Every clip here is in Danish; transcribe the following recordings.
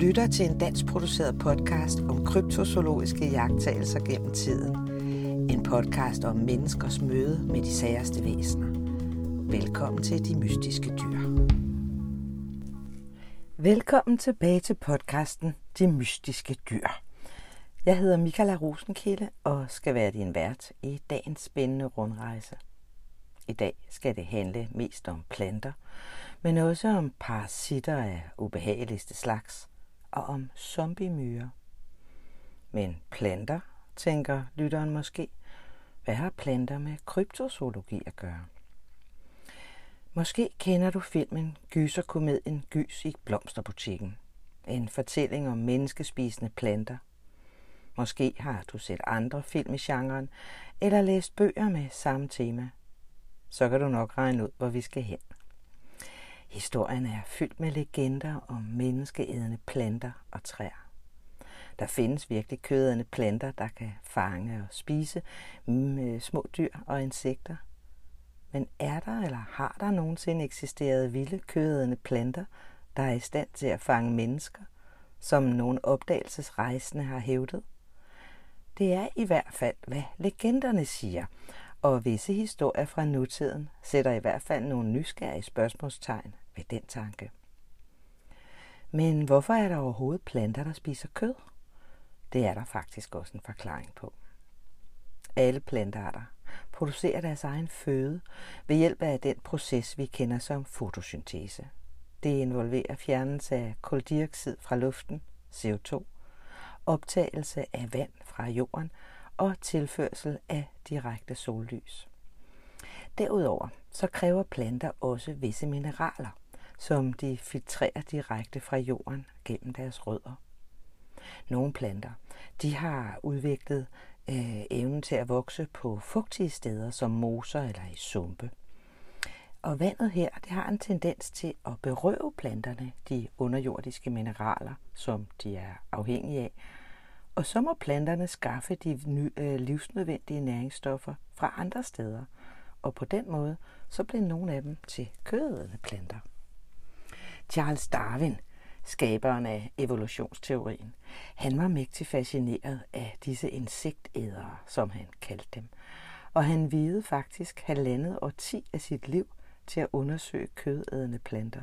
lytter til en dansk produceret podcast om kryptozoologiske jagttagelser gennem tiden. En podcast om menneskers møde med de særste væsener. Velkommen til De Mystiske Dyr. Velkommen tilbage til podcasten De Mystiske Dyr. Jeg hedder Michaela Rosenkilde og skal være din vært i dagens spændende rundrejse. I dag skal det handle mest om planter, men også om parasitter af ubehageligste slags og om zombiemyrer. Men planter, tænker lytteren måske. Hvad har planter med kryptozoologi at gøre? Måske kender du filmen Gyserkomedien Gys i blomsterbutikken. En fortælling om menneskespisende planter. Måske har du set andre film i genren, eller læst bøger med samme tema. Så kan du nok regne ud, hvor vi skal hen. Historien er fyldt med legender om menneskeædende planter og træer. Der findes virkelig kødædende planter, der kan fange og spise med små dyr og insekter. Men er der eller har der nogensinde eksisteret vilde kødædende planter, der er i stand til at fange mennesker, som nogle opdagelsesrejsende har hævdet? Det er i hvert fald, hvad legenderne siger, og visse historier fra nutiden sætter i hvert fald nogle nysgerrige spørgsmålstegn ved den tanke. Men hvorfor er der overhovedet planter, der spiser kød? Det er der faktisk også en forklaring på. Alle plantearter producerer deres egen føde ved hjælp af den proces, vi kender som fotosyntese. Det involverer fjernelse af koldioxid fra luften, CO2, optagelse af vand fra jorden og tilførsel af direkte sollys. Derudover så kræver planter også visse mineraler, som de filtrerer direkte fra jorden gennem deres rødder. Nogle planter de har udviklet øh, evnen til at vokse på fugtige steder som moser eller i sumpe. Og vandet her det har en tendens til at berøve planterne de underjordiske mineraler, som de er afhængige af, og så må planterne skaffe de ny, øh, livsnødvendige næringsstoffer fra andre steder, og på den måde så blev nogle af dem til kødædende planter. Charles Darwin, skaberen af evolutionsteorien, han var mægtig fascineret af disse insektædere, som han kaldte dem, og han videde faktisk halvandet årti af sit liv til at undersøge kødædende planter.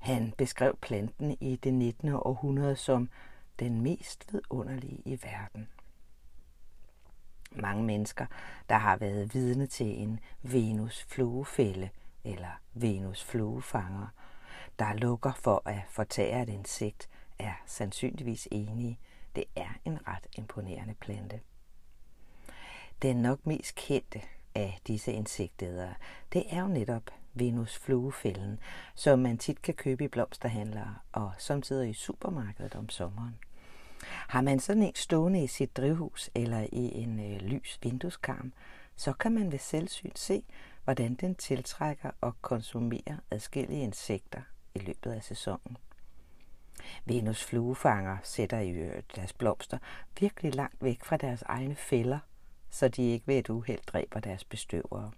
Han beskrev planten i det 19. århundrede som den mest vidunderlige i verden. Mange mennesker, der har været vidne til en Venus-fluefælde eller Venus-fluefanger, der lukker for at fortære et insekt, er sandsynligvis enige. Det er en ret imponerende plante. Den nok mest kendte af disse insektædere, det er jo netop Venus fluefælden, som man tit kan købe i blomsterhandlere og samtidig i supermarkedet om sommeren. Har man sådan en stående i sit drivhus eller i en øh, lys vindueskarm, så kan man ved selvsyn se, hvordan den tiltrækker og konsumerer adskillige insekter i løbet af sæsonen. Venus fluefanger sætter i deres blomster virkelig langt væk fra deres egne fælder, så de ikke ved et uheld dræber deres bestøvere.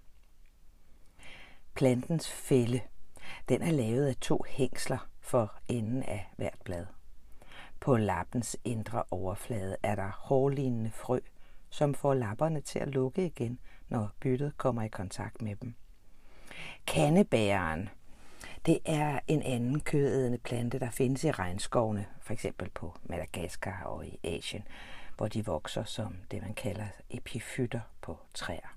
Plantens fælde, den er lavet af to hængsler for enden af hvert blad. På lappens indre overflade er der hårlignende frø, som får lapperne til at lukke igen, når byttet kommer i kontakt med dem. Kannebæren, det er en anden kødædende plante, der findes i regnskovene, f.eks. på Madagaskar og i Asien, hvor de vokser som det, man kalder epifytter på træer.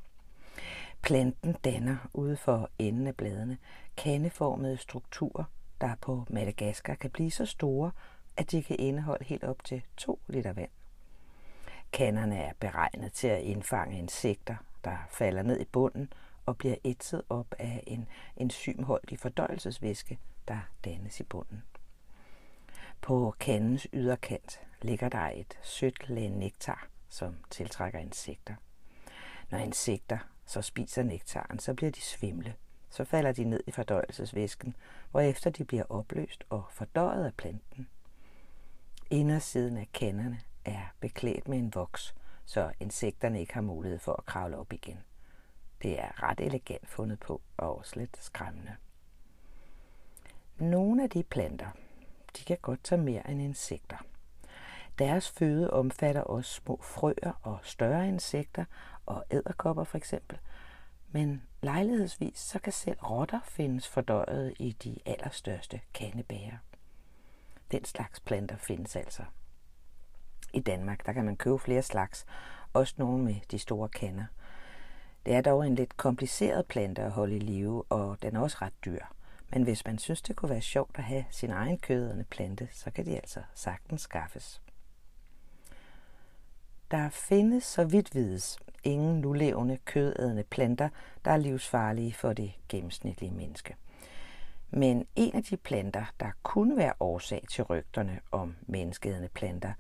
Planten danner ude for enden af bladene kandeformede strukturer, der på Madagaskar kan blive så store, at de kan indeholde helt op til 2 liter vand. Kanderne er beregnet til at indfange insekter, der falder ned i bunden og bliver ætset op af en enzymholdig fordøjelsesvæske, der dannes i bunden. På kandens yderkant ligger der et sødt lag nektar, som tiltrækker insekter. Når insekter så spiser nektaren, så bliver de svimle. Så falder de ned i fordøjelsesvæsken, hvorefter de bliver opløst og fordøjet af planten. Indersiden af kanderne er beklædt med en voks, så insekterne ikke har mulighed for at kravle op igen. Det er ret elegant fundet på og også lidt skræmmende. Nogle af de planter, de kan godt tage mere end insekter. Deres føde omfatter også små frøer og større insekter og æderkopper for eksempel. Men lejlighedsvis så kan selv rotter findes fordøjet i de allerstørste kandebæger. Den slags planter findes altså. I Danmark der kan man købe flere slags, også nogle med de store kander. Det er dog en lidt kompliceret plante at holde i live, og den er også ret dyr. Men hvis man synes, det kunne være sjovt at have sin egen kødende plante, så kan de altså sagtens skaffes. Der findes, så vidt vides, ingen nulevende kødædende planter, der er livsfarlige for det gennemsnitlige menneske. Men en af de planter, der kunne være årsag til rygterne om menneskeædende planter,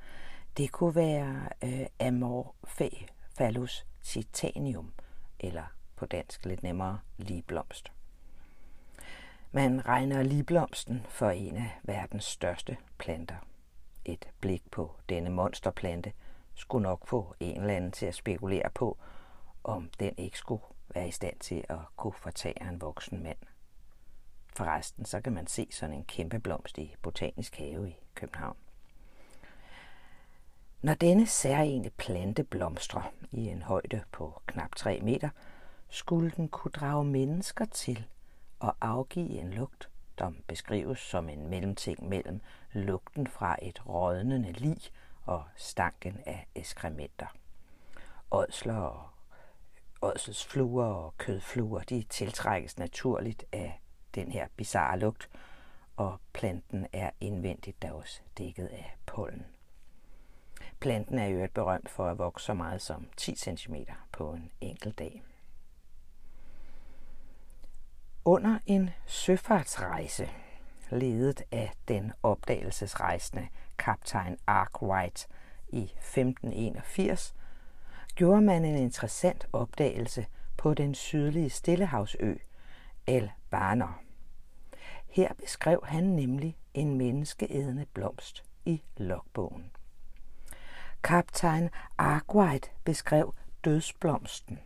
det kunne være øh, Amorphaphallus titanium, eller på dansk lidt nemmere ligeblomst. Man regner ligeblomsten for en af verdens største planter. Et blik på denne monsterplante skulle nok få en eller anden til at spekulere på, om den ikke skulle være i stand til at kunne fortage en voksen mand. Forresten, så kan man se sådan en kæmpe blomst i Botanisk Have i København. Når denne særlige plante blomstrer i en højde på knap 3 meter, skulle den kunne drage mennesker til og afgive en lugt, der beskrives som en mellemting mellem lugten fra et rådnende lig og stanken af eskrementer. Ådsler og ådselsfluer og kødfluer, de tiltrækkes naturligt af den her bizarre lugt, og planten er indvendigt da også dækket af pollen. Planten er jo et berømt for at vokse så meget som 10 cm på en enkelt dag. Under en søfartsrejse, ledet af den opdagelsesrejsende kaptajn Arkwright i 1581, gjorde man en interessant opdagelse på den sydlige Stillehavsø, El Barner. Her beskrev han nemlig en menneskeædende blomst i logbogen. Kaptajn Arkwright beskrev dødsblomsten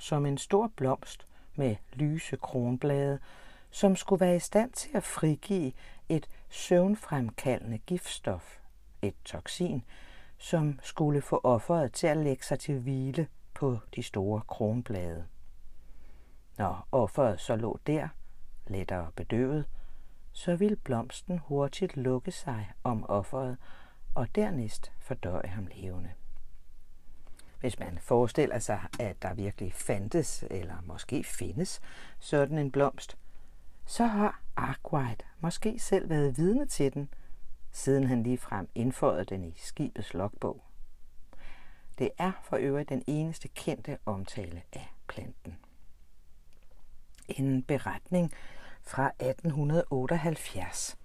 som en stor blomst med lyse kronblade, som skulle være i stand til at frigive et søvnfremkaldende giftstof, et toksin, som skulle få offeret til at lægge sig til hvile på de store kronblade. Når offeret så lå der, lettere bedøvet, så ville blomsten hurtigt lukke sig om offeret og dernæst fordøje ham levende. Hvis man forestiller sig, at der virkelig fandtes, eller måske findes, sådan en blomst, så har Arkwright måske selv været vidne til den, siden han ligefrem indføjede den i skibets logbog. Det er for øvrigt den eneste kendte omtale af planten. En beretning fra 1878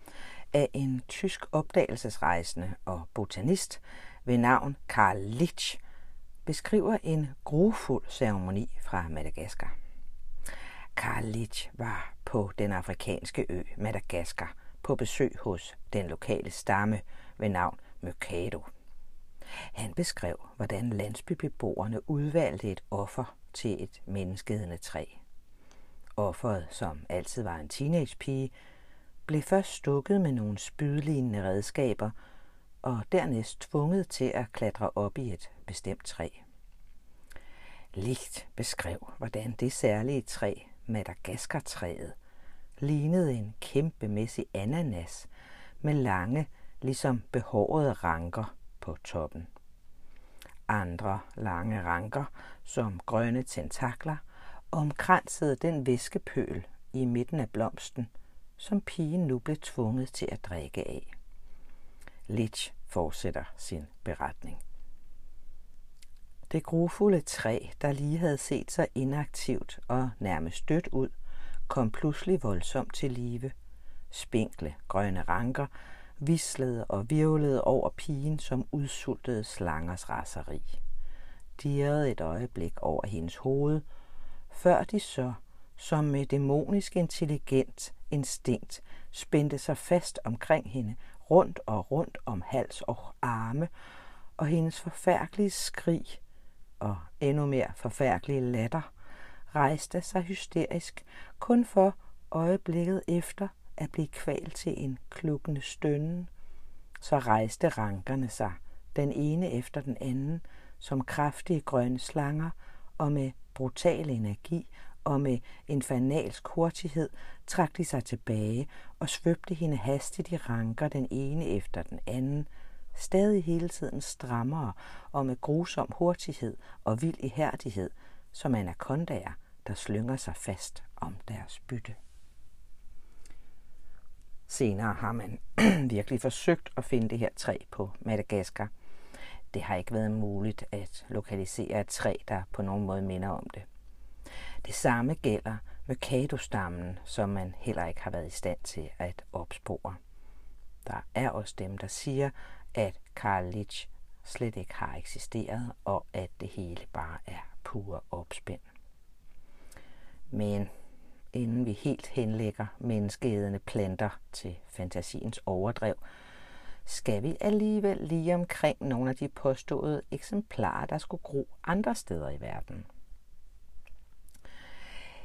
af en tysk opdagelsesrejsende og botanist ved navn Karl Litsch beskriver en grufuld ceremoni fra Madagaskar. Karl var på den afrikanske ø Madagaskar på besøg hos den lokale stamme ved navn Mykado. Han beskrev, hvordan landsbybeboerne udvalgte et offer til et menneskeædende træ. Offeret, som altid var en teenagepige, blev først stukket med nogle spydlignende redskaber og dernæst tvunget til at klatre op i et bestemt træ. Ligt beskrev, hvordan det særlige træ, Madagaskar-træet, lignede en kæmpemæssig ananas med lange, ligesom behårede ranker på toppen. Andre lange ranker, som grønne tentakler, omkransede den væskepøl i midten af blomsten, som pigen nu blev tvunget til at drikke af. Litch fortsætter sin beretning. Det grofulde træ, der lige havde set sig inaktivt og nærmest dødt ud, kom pludselig voldsomt til live. Spinkle grønne ranker vislede og virvlede over pigen som udsultede slangers raseri. Dirrede et øjeblik over hendes hoved, før de så, som med dæmonisk intelligent instinkt, spændte sig fast omkring hende, rundt og rundt om hals og arme, og hendes forfærdelige skrig og endnu mere forfærdelige latter rejste sig hysterisk, kun for øjeblikket efter at blive kvalt til en klukkende stønnen, så rejste rankerne sig, den ene efter den anden, som kraftige grønne slanger, og med brutal energi og med en fanalsk hurtighed trak de sig tilbage og svøbte hende hastigt i ranker den ene efter den anden, stadig hele tiden strammere og med grusom hurtighed og vild ihærdighed, som anakondaer, der slynger sig fast om deres bytte. Senere har man virkelig forsøgt at finde det her træ på Madagaskar. Det har ikke været muligt at lokalisere et træ, der på nogen måde minder om det. Det samme gælder med kadostammen, som man heller ikke har været i stand til at opspore. Der er også dem, der siger, at Karl slet ikke har eksisteret, og at det hele bare er pure opspind. Men inden vi helt henlægger menneskeædende planter til fantasiens overdrev, skal vi alligevel lige omkring nogle af de påståede eksemplarer, der skulle gro andre steder i verden.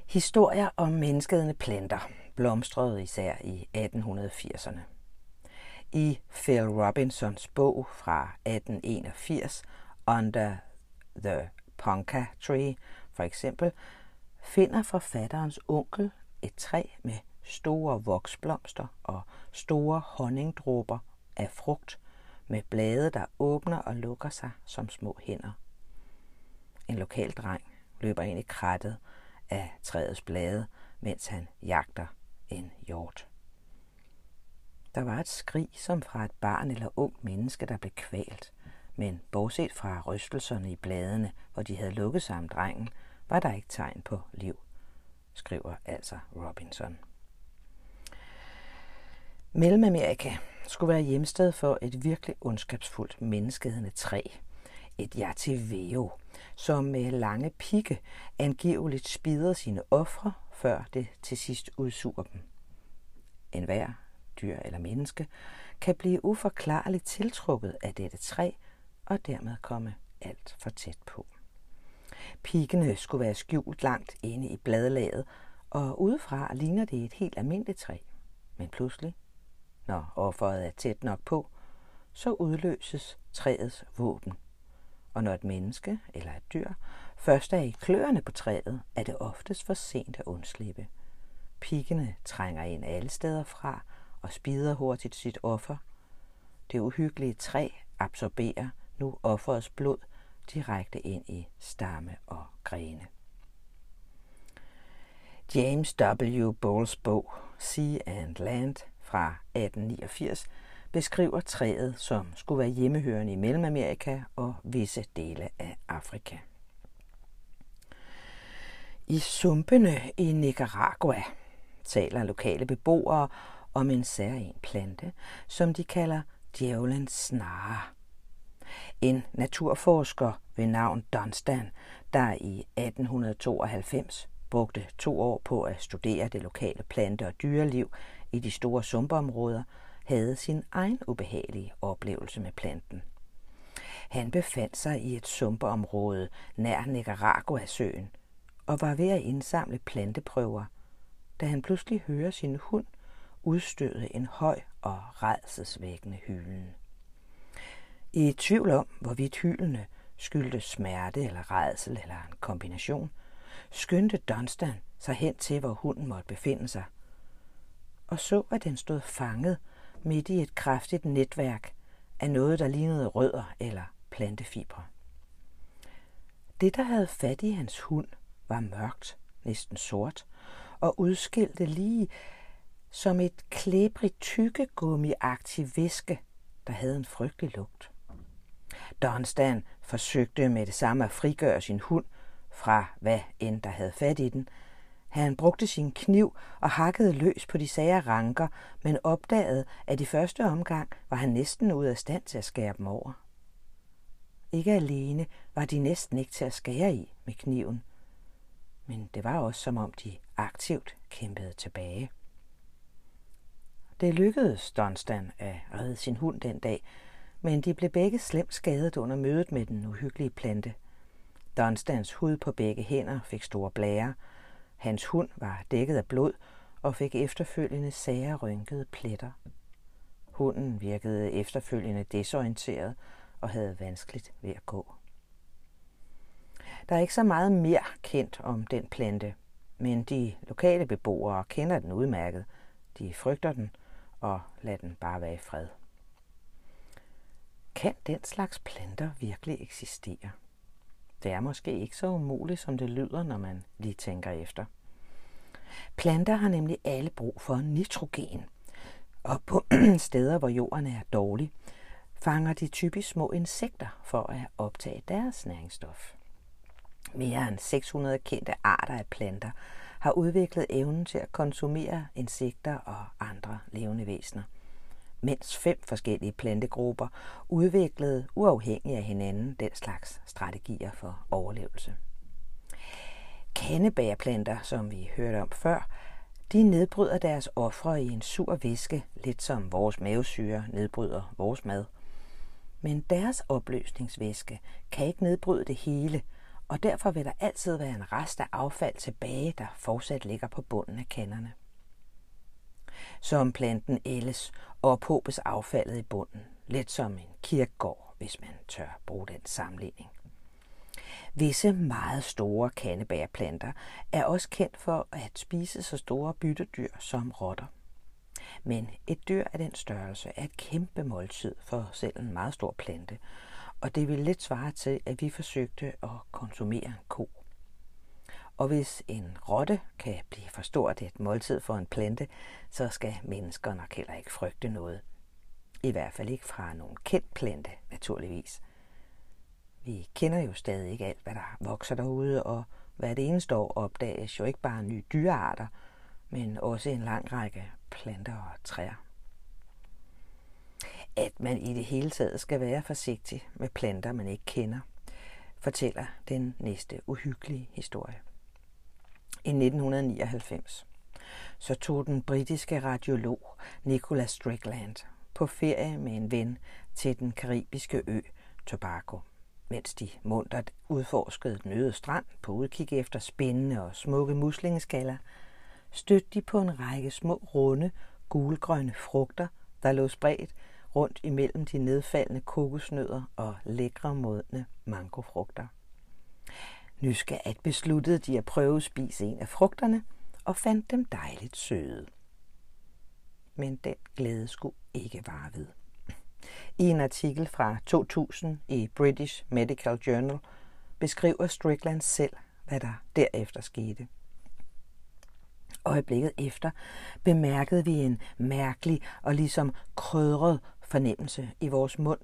Historier om menneskeædende planter blomstrede især i 1880'erne. I Phil Robinsons bog fra 1881, Under the Ponca Tree, for eksempel, finder forfatterens onkel et træ med store voksblomster og store honningdråber af frugt med blade, der åbner og lukker sig som små hænder. En lokal dreng løber ind i krattet af træets blade, mens han jagter en hjort. Der var et skrig som fra et barn eller ung menneske, der blev kvalt, men bortset fra rystelserne i bladene, hvor de havde lukket sig om drengen, var der ikke tegn på liv, skriver altså Robinson. Mellemamerika skulle være hjemsted for et virkelig ondskabsfuldt menneskehedende træ, et jativeo, som med lange pigge angiveligt spider sine ofre, før det til sidst udsuger dem. En hver, dyr eller menneske, kan blive uforklarligt tiltrukket af dette træ og dermed komme alt for tæt på. Piggene skulle være skjult langt inde i bladlaget, og udefra ligner det et helt almindeligt træ. Men pludselig, når offeret er tæt nok på, så udløses træets våben. Og når et menneske eller et dyr først er i kløerne på træet, er det oftest for sent at undslippe. Piggene trænger ind alle steder fra og spider hurtigt sit offer. Det uhyggelige træ absorberer nu offerets blod direkte ind i stamme og grene. James W. Bowles bog Sea and Land fra 1889 beskriver træet, som skulle være hjemmehørende i Mellemamerika og visse dele af Afrika. I sumpene i Nicaragua taler lokale beboere om en særlig plante, som de kalder djævelens snare. En naturforsker ved navn Dunstan, der i 1892 brugte to år på at studere det lokale plante- og dyreliv i de store sumpområder, havde sin egen ubehagelige oplevelse med planten. Han befandt sig i et sumpeområde nær Nicaragua-søen og var ved at indsamle planteprøver, da han pludselig hører sin hund udstøde en høj og redselsvækkende hylen. I tvivl om, hvorvidt hyldene skyldte smerte eller redsel eller en kombination, skyndte Dunstan sig hen til, hvor hunden måtte befinde sig, og så, at den stod fanget midt i et kraftigt netværk af noget, der lignede rødder eller plantefibre. Det, der havde fat i hans hund, var mørkt, næsten sort, og udskilte lige som et klæbrigt tykkegummiagtig væske, der havde en frygtelig lugt. Donstan forsøgte med det samme at frigøre sin hund fra hvad end der havde fat i den. Han brugte sin kniv og hakkede løs på de sære ranker, men opdagede, at i første omgang var han næsten ude af stand til at skære dem over. Ikke alene var de næsten ikke til at skære i med kniven, men det var også som om de aktivt kæmpede tilbage. Det lykkedes Dunstan at redde sin hund den dag, men de blev begge slemt skadet under mødet med den uhyggelige plante. Dunstans hud på begge hænder fik store blære. Hans hund var dækket af blod, og fik efterfølgende sære rynkede pletter. Hunden virkede efterfølgende desorienteret og havde vanskeligt ved at gå. Der er ikke så meget mere kendt om den plante, men de lokale beboere kender den udmærket. De frygter den og lad den bare være i fred. Kan den slags planter virkelig eksistere? Det er måske ikke så umuligt, som det lyder, når man lige tænker efter. Planter har nemlig alle brug for nitrogen, og på steder, hvor jorden er dårlig, fanger de typisk små insekter for at optage deres næringsstof. Mere end 600 kendte arter af planter har udviklet evnen til at konsumere insekter og andre levende væsener, mens fem forskellige plantegrupper udviklede uafhængigt af hinanden den slags strategier for overlevelse. Kannebærplanter, som vi hørte om før, de nedbryder deres ofre i en sur væske, lidt som vores mavesyre nedbryder vores mad. Men deres opløsningsvæske kan ikke nedbryde det hele, og derfor vil der altid være en rest af affald tilbage, der fortsat ligger på bunden af kanderne. Som planten ældes, ophobes affaldet i bunden, lidt som en kirkegård, hvis man tør bruge den sammenligning. Visse meget store kandebærplanter er også kendt for at spise så store byttedyr som rotter. Men et dyr af den størrelse er et kæmpe måltid for selv en meget stor plante, og det vil lidt svare til, at vi forsøgte at konsumere en ko. Og hvis en rotte kan blive for stort et måltid for en plante, så skal mennesker nok heller ikke frygte noget. I hvert fald ikke fra nogen kendt plante, naturligvis. Vi kender jo stadig ikke alt, hvad der vokser derude, og hvert eneste år opdages jo ikke bare nye dyrearter, men også en lang række planter og træer at man i det hele taget skal være forsigtig med planter, man ikke kender, fortæller den næste uhyggelige historie. I 1999 så tog den britiske radiolog Nicholas Strickland på ferie med en ven til den karibiske ø Tobago. Mens de muntert udforskede den øde strand på udkig efter spændende og smukke muslingeskaller, stødte de på en række små runde, gulgrønne frugter, der lå spredt rundt imellem de nedfaldende kokosnødder og lækre modne mangofrugter. Nysgerrigt besluttede de at prøve at spise en af frugterne og fandt dem dejligt søde. Men den glæde skulle ikke vare ved. I en artikel fra 2000 i British Medical Journal beskriver Strickland selv, hvad der derefter skete. Øjeblikket efter bemærkede vi en mærkelig og ligesom krødret fornemmelse i vores mund,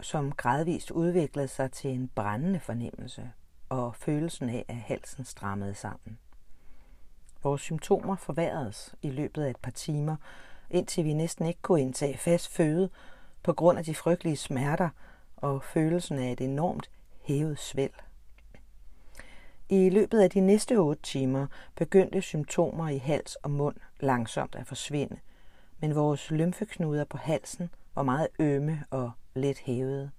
som gradvist udviklede sig til en brændende fornemmelse og følelsen af, at halsen strammede sammen. Vores symptomer forværredes i løbet af et par timer, indtil vi næsten ikke kunne indtage fast føde på grund af de frygtelige smerter og følelsen af et enormt hævet svæld. I løbet af de næste otte timer begyndte symptomer i hals og mund langsomt at forsvinde, men vores lymfeknuder på halsen – var meget ømme og lidt hævede.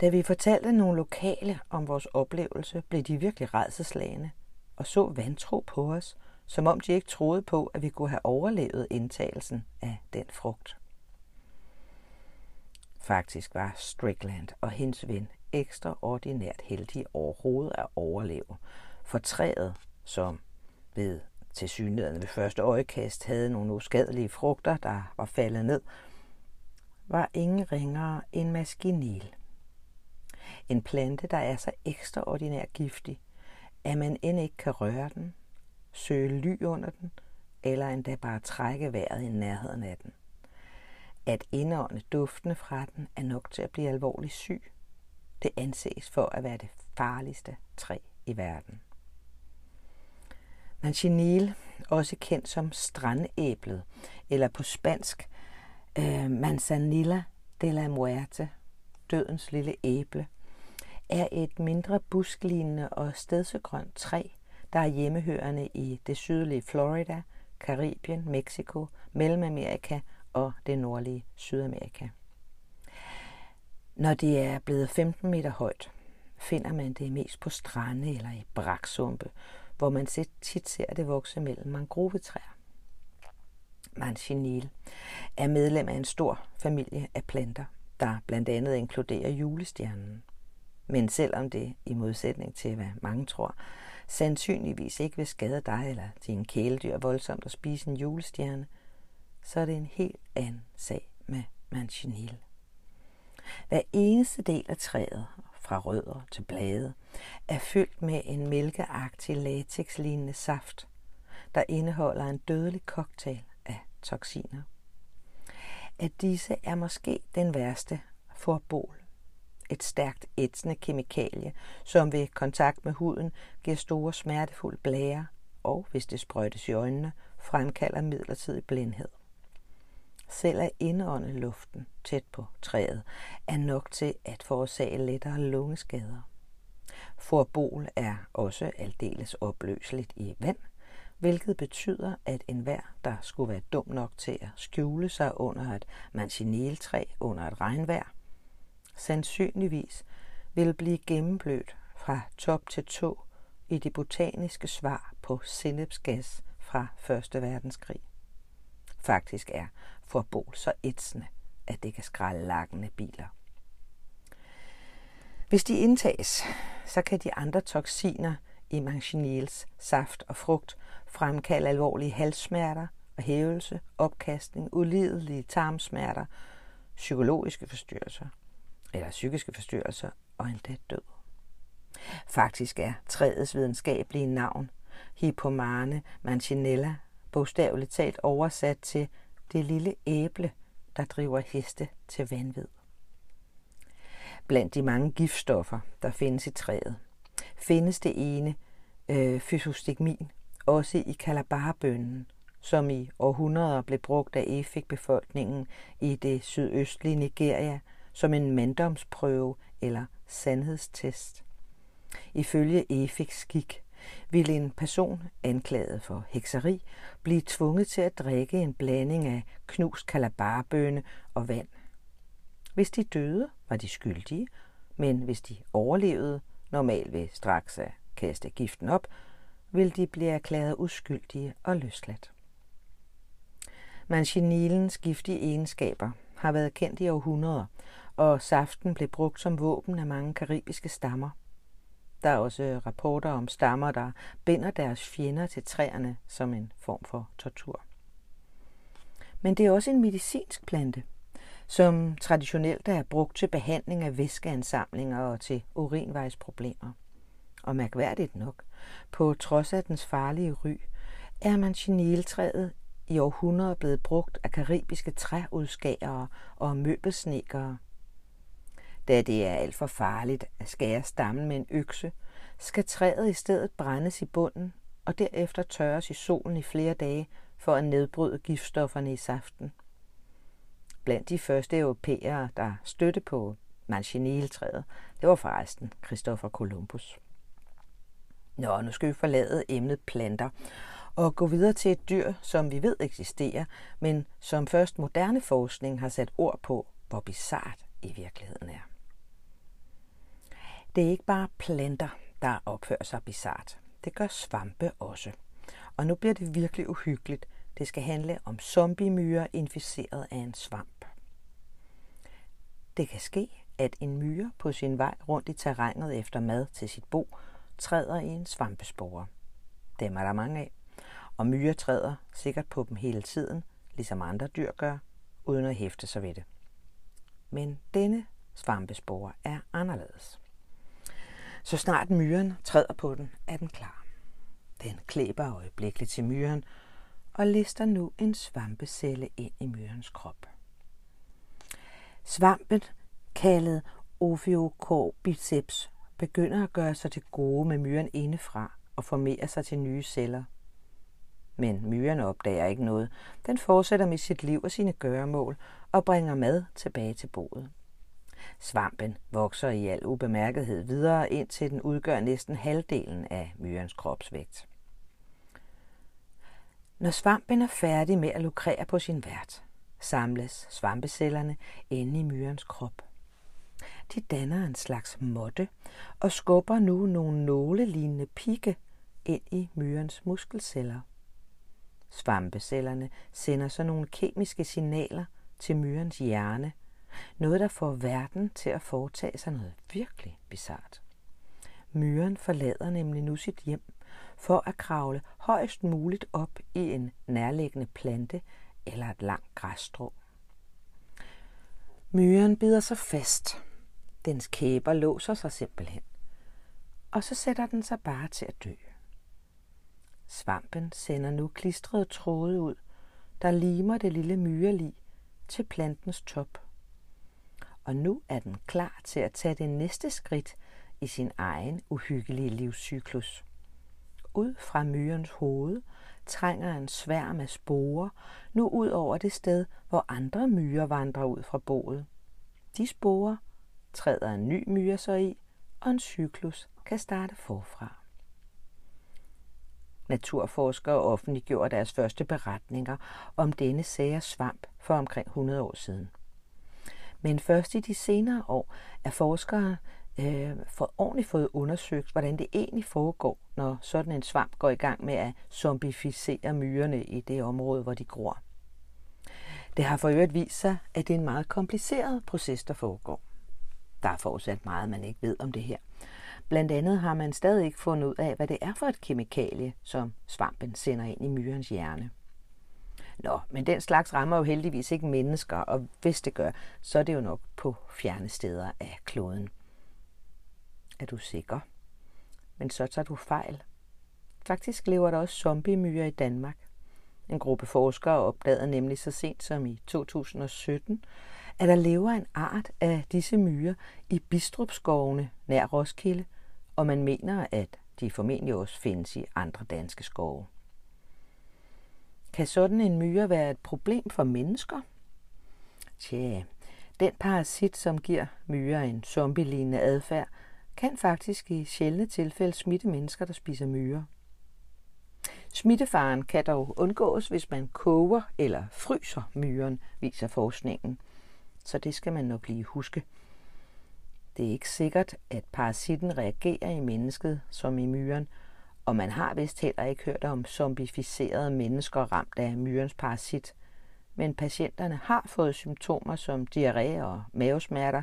Da vi fortalte nogle lokale om vores oplevelse, blev de virkelig redselslagende og så vantro på os, som om de ikke troede på, at vi kunne have overlevet indtagelsen af den frugt. Faktisk var Strickland og hendes ven ekstraordinært heldige overhovedet at overleve, for træet, som ved til synligheden ved første øjekast havde nogle uskadelige frugter, der var faldet ned, var ingen ringere end maskinil. En plante, der er så ekstraordinært giftig, at man end ikke kan røre den, søge ly under den, eller endda bare trække vejret i nærheden af den. At indånde duftene fra den er nok til at blive alvorligt syg. Det anses for at være det farligste træ i verden. Manchinil, også kendt som strandæblet, eller på spansk øh, Manzanilla de la Muerte, dødens lille æble, er et mindre busklignende og stedsegrønt træ, der er hjemmehørende i det sydlige Florida, Karibien, Mexico, Mellemamerika og det nordlige Sydamerika. Når det er blevet 15 meter højt, finder man det mest på strande eller i braksumpe, hvor man tit ser det vokse mellem mangrovetræer. Manchinil er medlem af en stor familie af planter, der blandt andet inkluderer julestjernen. Men selvom det, i modsætning til hvad mange tror, sandsynligvis ikke vil skade dig eller din kæledyr voldsomt at spise en julestjerne, så er det en helt anden sag med manchinil. Hver eneste del af træet, fra rødder til blade, er fyldt med en mælkeagtig latexlignende saft, der indeholder en dødelig cocktail toksiner. At disse er måske den værste for bol. Et stærkt ætsende kemikalie, som ved kontakt med huden giver store smertefulde blære, og hvis det sprøjtes i øjnene, fremkalder midlertidig blindhed. Selv at indånde luften tæt på træet er nok til at forårsage lettere lungeskader. Forbol er også aldeles opløseligt i vand, hvilket betyder, at enhver, der skulle være dum nok til at skjule sig under et mancineltræ under et regnvejr, sandsynligvis vil blive gennemblødt fra top til tå i det botaniske svar på sennepsgas fra 1. verdenskrig. Faktisk er forbol så ætsende, at det kan skrælle lakkende biler. Hvis de indtages, så kan de andre toksiner i saft og frugt fremkalde alvorlige halssmerter og hævelse, opkastning, ulidelige tarmsmerter, psykologiske forstyrrelser eller psykiske forstyrrelser og endda død. Faktisk er træets videnskabelige navn Hippomane mancinella bogstaveligt talt oversat til det lille æble, der driver heste til vanvid. Blandt de mange giftstoffer, der findes i træet, findes det ene, øh, fysostigmin, også i kalabarbønnen, som i århundreder blev brugt af Efik-befolkningen i det sydøstlige Nigeria som en manddomsprøve eller sandhedstest. Ifølge Efiks skik ville en person anklaget for hekseri blive tvunget til at drikke en blanding af knust kalabarbønne og vand. Hvis de døde, var de skyldige, men hvis de overlevede, normalt ved straks at kaste giften op, vil de blive erklæret uskyldige og løsladt. Manchinilens giftige egenskaber har været kendt i århundreder, og saften blev brugt som våben af mange karibiske stammer. Der er også rapporter om stammer, der binder deres fjender til træerne som en form for tortur. Men det er også en medicinsk plante, som traditionelt er brugt til behandling af væskeansamlinger og til urinvejsproblemer. Og mærkværdigt nok, på trods af dens farlige ry, er manchiniltræet i århundreder blevet brugt af karibiske træudskærere og møbelsnekere. Da det er alt for farligt at skære stammen med en økse, skal træet i stedet brændes i bunden og derefter tørres i solen i flere dage for at nedbryde giftstofferne i saften. Blandt de første europæere, der støtte på manchiniltræet, det var forresten Christopher Columbus. Nå, nu skal vi forlade emnet planter og gå videre til et dyr, som vi ved eksisterer, men som først moderne forskning har sat ord på, hvor bizart i virkeligheden er. Det er ikke bare planter, der opfører sig bizart. Det gør svampe også. Og nu bliver det virkelig uhyggeligt. Det skal handle om zombiemyrer inficeret af en svamp. Det kan ske, at en myre på sin vej rundt i terrænet efter mad til sit bo træder i en svampespore. Dem er der mange af. Og myrer træder sikkert på dem hele tiden, ligesom andre dyr gør, uden at hæfte sig ved det. Men denne svampespore er anderledes. Så snart myren træder på den, er den klar. Den klæber øjeblikkeligt til myren og lister nu en svampecelle ind i myrens krop. Svampen, kaldet Ophiocorbiceps, begynder at gøre sig til gode med myren indefra og formerer sig til nye celler. Men myren opdager ikke noget. Den fortsætter med sit liv og sine gøremål og bringer mad tilbage til boet. Svampen vokser i al ubemærkethed videre, indtil den udgør næsten halvdelen af myrens kropsvægt. Når svampen er færdig med at lukrere på sin vært, samles svampecellerne inde i myrens krop. De danner en slags måtte og skubber nu nogle nålelignende pigge ind i myrens muskelceller. Svampecellerne sender så nogle kemiske signaler til myrens hjerne, noget der får verden til at foretage sig noget virkelig bizart. Myren forlader nemlig nu sit hjem for at kravle højst muligt op i en nærliggende plante eller et langt græsstrå. Myren bider sig fast. Dens kæber låser sig simpelthen. Og så sætter den sig bare til at dø. Svampen sender nu klistrede tråde ud, der limer det lille myrelig til plantens top. Og nu er den klar til at tage det næste skridt i sin egen uhyggelige livscyklus. Ud fra myrens hoved trænger en sværm af sporer nu ud over det sted, hvor andre myrer vandrer ud fra boet. De sporer træder en ny myre så i, og en cyklus kan starte forfra. Naturforskere offentliggjorde deres første beretninger om denne sære svamp for omkring 100 år siden. Men først i de senere år er forskere øh, for ordentligt fået undersøgt, hvordan det egentlig foregår, når sådan en svamp går i gang med at zombificere myrerne i det område, hvor de gror. Det har for øvrigt vist sig, at det er en meget kompliceret proces, der foregår. Der er fortsat meget, man ikke ved om det her. Blandt andet har man stadig ikke fundet ud af, hvad det er for et kemikalie, som svampen sender ind i myrens hjerne. Nå, men den slags rammer jo heldigvis ikke mennesker, og hvis det gør, så er det jo nok på fjerne steder af kloden. Er du sikker? Men så tager du fejl. Faktisk lever der også zombiemyrer i Danmark. En gruppe forskere opdagede nemlig så sent som i 2017, at der lever en art af disse myrer i Bistrupskovene nær Roskilde, og man mener, at de formentlig også findes i andre danske skove. Kan sådan en myre være et problem for mennesker? Tja, den parasit, som giver myrer en zombielignende adfærd, kan faktisk i sjældne tilfælde smitte mennesker, der spiser myrer. Smittefaren kan dog undgås, hvis man koger eller fryser myren, viser forskningen. Så det skal man nok lige huske. Det er ikke sikkert, at parasitten reagerer i mennesket som i myren, og man har vist heller ikke hørt om zombificerede mennesker ramt af myrens parasit. Men patienterne har fået symptomer som diarré og mavesmerter,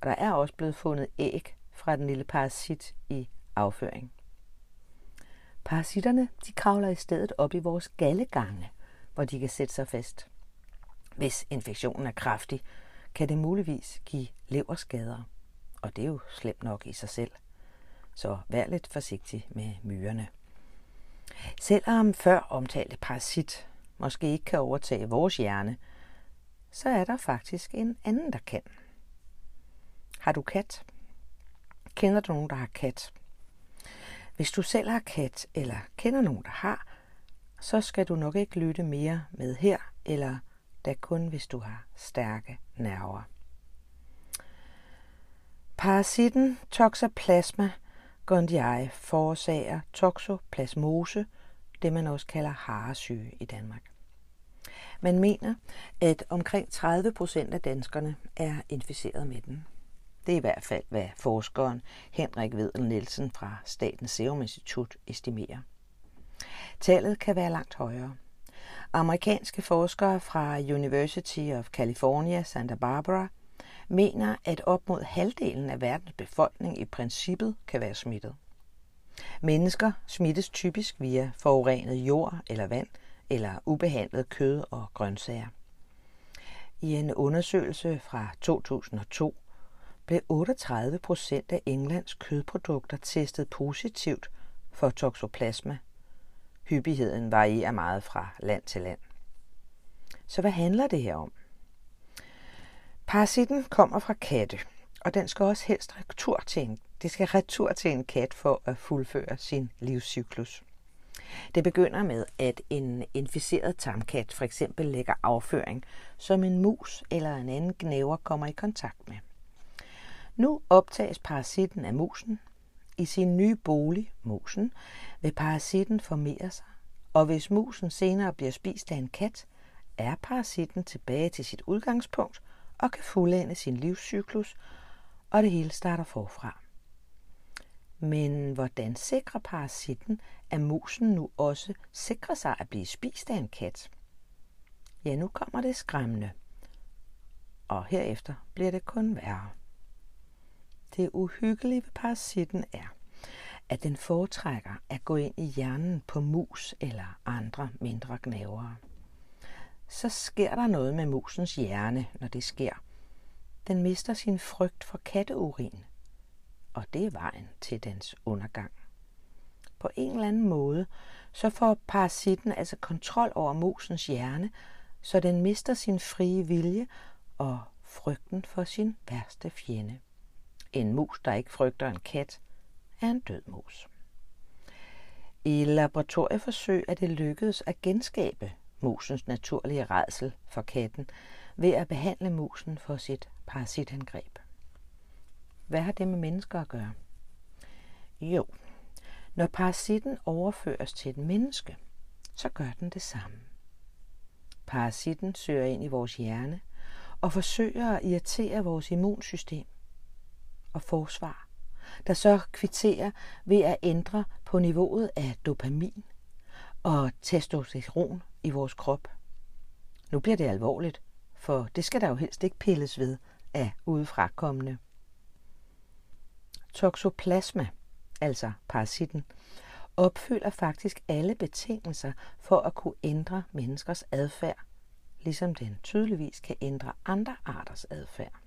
og der er også blevet fundet æg fra den lille parasit i afføring. Parasitterne de kravler i stedet op i vores gallegange, hvor de kan sætte sig fast. Hvis infektionen er kraftig, kan det muligvis give leverskader, og det er jo slemt nok i sig selv. Så vær lidt forsigtig med myrerne. Selvom før omtalte parasit måske ikke kan overtage vores hjerne, så er der faktisk en anden, der kan. Har du kat? Kender du nogen, der har kat? Hvis du selv har kat, eller kender nogen, der har, så skal du nok ikke lytte mere med her, eller da kun hvis du har stærke nerver. Parasitten Toxoplasma gondii forårsager toxoplasmose, det man også kalder haresyge i Danmark. Man mener, at omkring 30 procent af danskerne er inficeret med den. Det er i hvert fald, hvad forskeren Henrik Vedel Nielsen fra Statens Serum Institut estimerer. Tallet kan være langt højere. Amerikanske forskere fra University of California, Santa Barbara, mener, at op mod halvdelen af verdens befolkning i princippet kan være smittet. Mennesker smittes typisk via forurenet jord eller vand eller ubehandlet kød og grøntsager. I en undersøgelse fra 2002 blev 38 procent af Englands kødprodukter testet positivt for toxoplasma. Hyppigheden varierer meget fra land til land. Så hvad handler det her om? Parasitten kommer fra katte, og den skal også helst retur til en, det skal retur til en kat for at fuldføre sin livscyklus. Det begynder med, at en inficeret tamkat for eksempel lægger afføring, som en mus eller en anden gnæver kommer i kontakt med. Nu optages parasitten af musen. I sin nye bolig, musen, vil parasitten formere sig, og hvis musen senere bliver spist af en kat, er parasitten tilbage til sit udgangspunkt og kan fuldende sin livscyklus, og det hele starter forfra. Men hvordan sikrer parasitten, at musen nu også sikrer sig at blive spist af en kat? Ja, nu kommer det skræmmende. Og herefter bliver det kun værre. Det uhyggelige ved parasitten er, at den foretrækker at gå ind i hjernen på mus eller andre mindre gnavere. Så sker der noget med musens hjerne, når det sker. Den mister sin frygt for katteurin, og det er vejen til dens undergang. På en eller anden måde, så får parasitten altså kontrol over musens hjerne, så den mister sin frie vilje og frygten for sin værste fjende. En mus, der ikke frygter en kat, er en død mus. I laboratorieforsøg er det lykkedes at genskabe musens naturlige redsel for katten ved at behandle musen for sit parasitangreb. Hvad har det med mennesker at gøre? Jo, når parasitten overføres til et menneske, så gør den det samme. Parasitten søger ind i vores hjerne og forsøger at irritere vores immunsystem og forsvar, der så kvitterer ved at ændre på niveauet af dopamin og testosteron i vores krop. Nu bliver det alvorligt, for det skal der jo helst ikke pilles ved af udefrakommende. Toxoplasma, altså parasitten, opfylder faktisk alle betingelser for at kunne ændre menneskers adfærd, ligesom den tydeligvis kan ændre andre arters adfærd.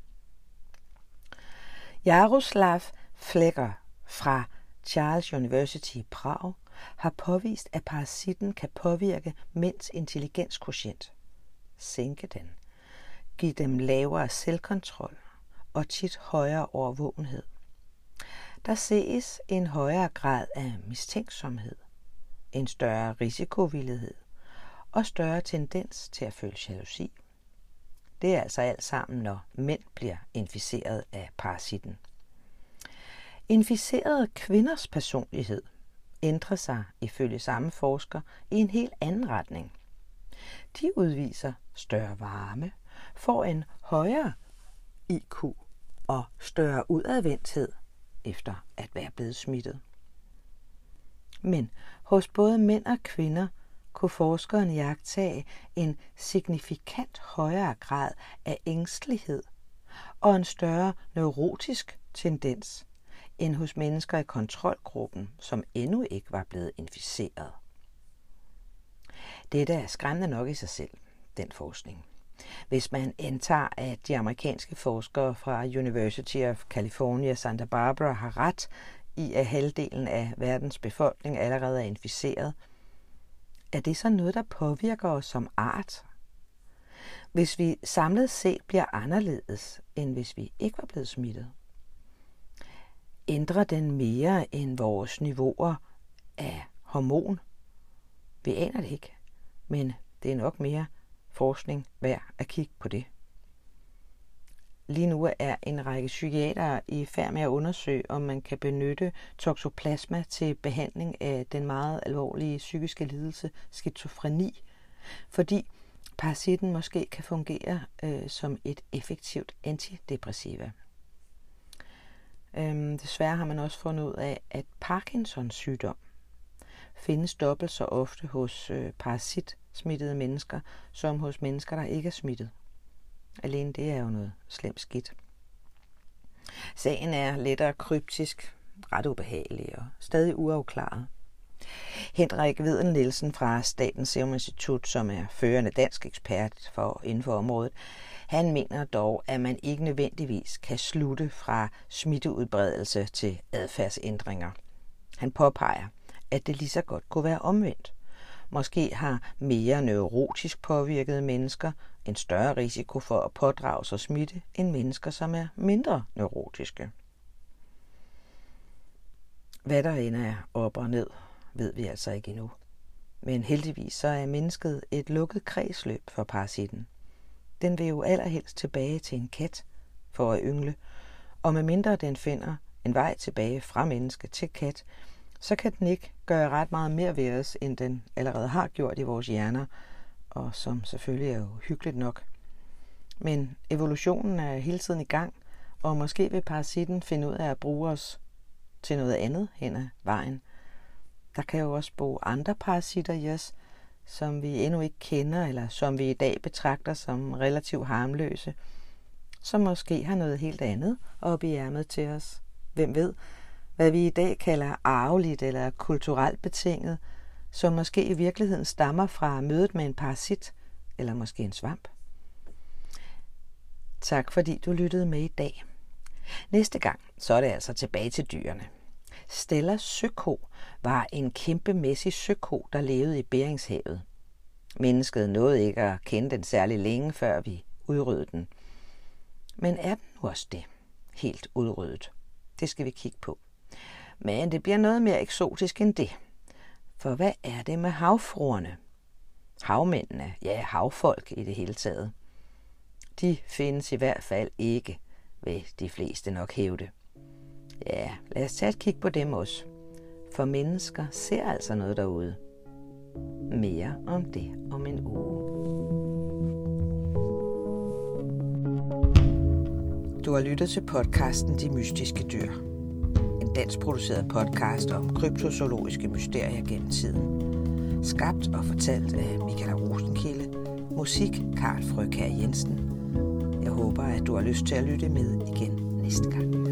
Jaroslav Flecker fra Charles University i Prag har påvist, at parasitten kan påvirke mænds intelligenskoefficient, sænke den, give dem lavere selvkontrol og tit højere overvågenhed. Der ses en højere grad af mistænksomhed, en større risikovillighed og større tendens til at føle jalousi. Det er altså alt sammen, når mænd bliver inficeret af parasitten. Inficerede kvinders personlighed ændrer sig ifølge samme forsker i en helt anden retning. De udviser større varme, får en højere IQ og større udadvendthed efter at være blevet smittet. Men hos både mænd og kvinder kunne forskeren jagtage en signifikant højere grad af ængstelighed og en større neurotisk tendens end hos mennesker i kontrolgruppen, som endnu ikke var blevet inficeret. Dette er skræmmende nok i sig selv, den forskning. Hvis man antager, at de amerikanske forskere fra University of California Santa Barbara har ret i, at halvdelen af verdens befolkning allerede er inficeret, er det så noget, der påvirker os som art? Hvis vi samlet set bliver anderledes, end hvis vi ikke var blevet smittet? Ændrer den mere end vores niveauer af hormon? Vi aner det ikke, men det er nok mere forskning værd at kigge på det. Lige nu er en række psykiatere i færd med at undersøge, om man kan benytte toxoplasma til behandling af den meget alvorlige psykiske lidelse skizofreni, fordi parasitten måske kan fungere øh, som et effektivt antidepressiva. Øhm, desværre har man også fundet ud af, at Parkinsons sygdom findes dobbelt så ofte hos øh, parasitsmittede mennesker, som hos mennesker, der ikke er smittet. Alene det er jo noget slemt skidt. Sagen er lettere kryptisk, ret ubehagelig og stadig uafklaret. Henrik Viden Nielsen fra Statens Serum Institut, som er førende dansk ekspert for inden for området, han mener dog, at man ikke nødvendigvis kan slutte fra smitteudbredelse til adfærdsændringer. Han påpeger, at det lige så godt kunne være omvendt. Måske har mere neurotisk påvirkede mennesker en større risiko for at pådrage sig smitte end mennesker, som er mindre neurotiske. Hvad der end er op og ned, ved vi altså ikke endnu. Men heldigvis så er mennesket et lukket kredsløb for parasitten. Den vil jo allerhelst tilbage til en kat for at yngle, og medmindre den finder en vej tilbage fra menneske til kat, så kan den ikke gøre ret meget mere ved os, end den allerede har gjort i vores hjerner, og som selvfølgelig er jo hyggeligt nok. Men evolutionen er hele tiden i gang, og måske vil parasitten finde ud af at bruge os til noget andet hen ad vejen. Der kan jo også bo andre parasitter i os, som vi endnu ikke kender, eller som vi i dag betragter som relativt harmløse, som måske har noget helt andet oppe i ærmet til os. Hvem ved, hvad vi i dag kalder arveligt eller kulturelt betinget, som måske i virkeligheden stammer fra mødet med en parasit, eller måske en svamp. Tak fordi du lyttede med i dag. Næste gang, så er det altså tilbage til dyrene. Stella søko var en kæmpemæssig søko, der levede i Beringshavet. Mennesket nåede ikke at kende den særlig længe, før vi udryddede den. Men er den nu også det? Helt udryddet. Det skal vi kigge på. Men det bliver noget mere eksotisk end det. For hvad er det med havfruerne? Havmændene, ja havfolk i det hele taget. De findes i hvert fald ikke, vil de fleste nok hævde. Ja, lad os tage et kig på dem også. For mennesker ser altså noget derude. Mere om det om en uge. Du har lyttet til podcasten De Mystiske Dyr. En dansk produceret podcast om kryptozoologiske mysterier gennem tiden. Skabt og fortalt af Michael Rosenkilde. Musik Karl Frøkær Jensen. Jeg håber, at du har lyst til at lytte med igen. næste gang.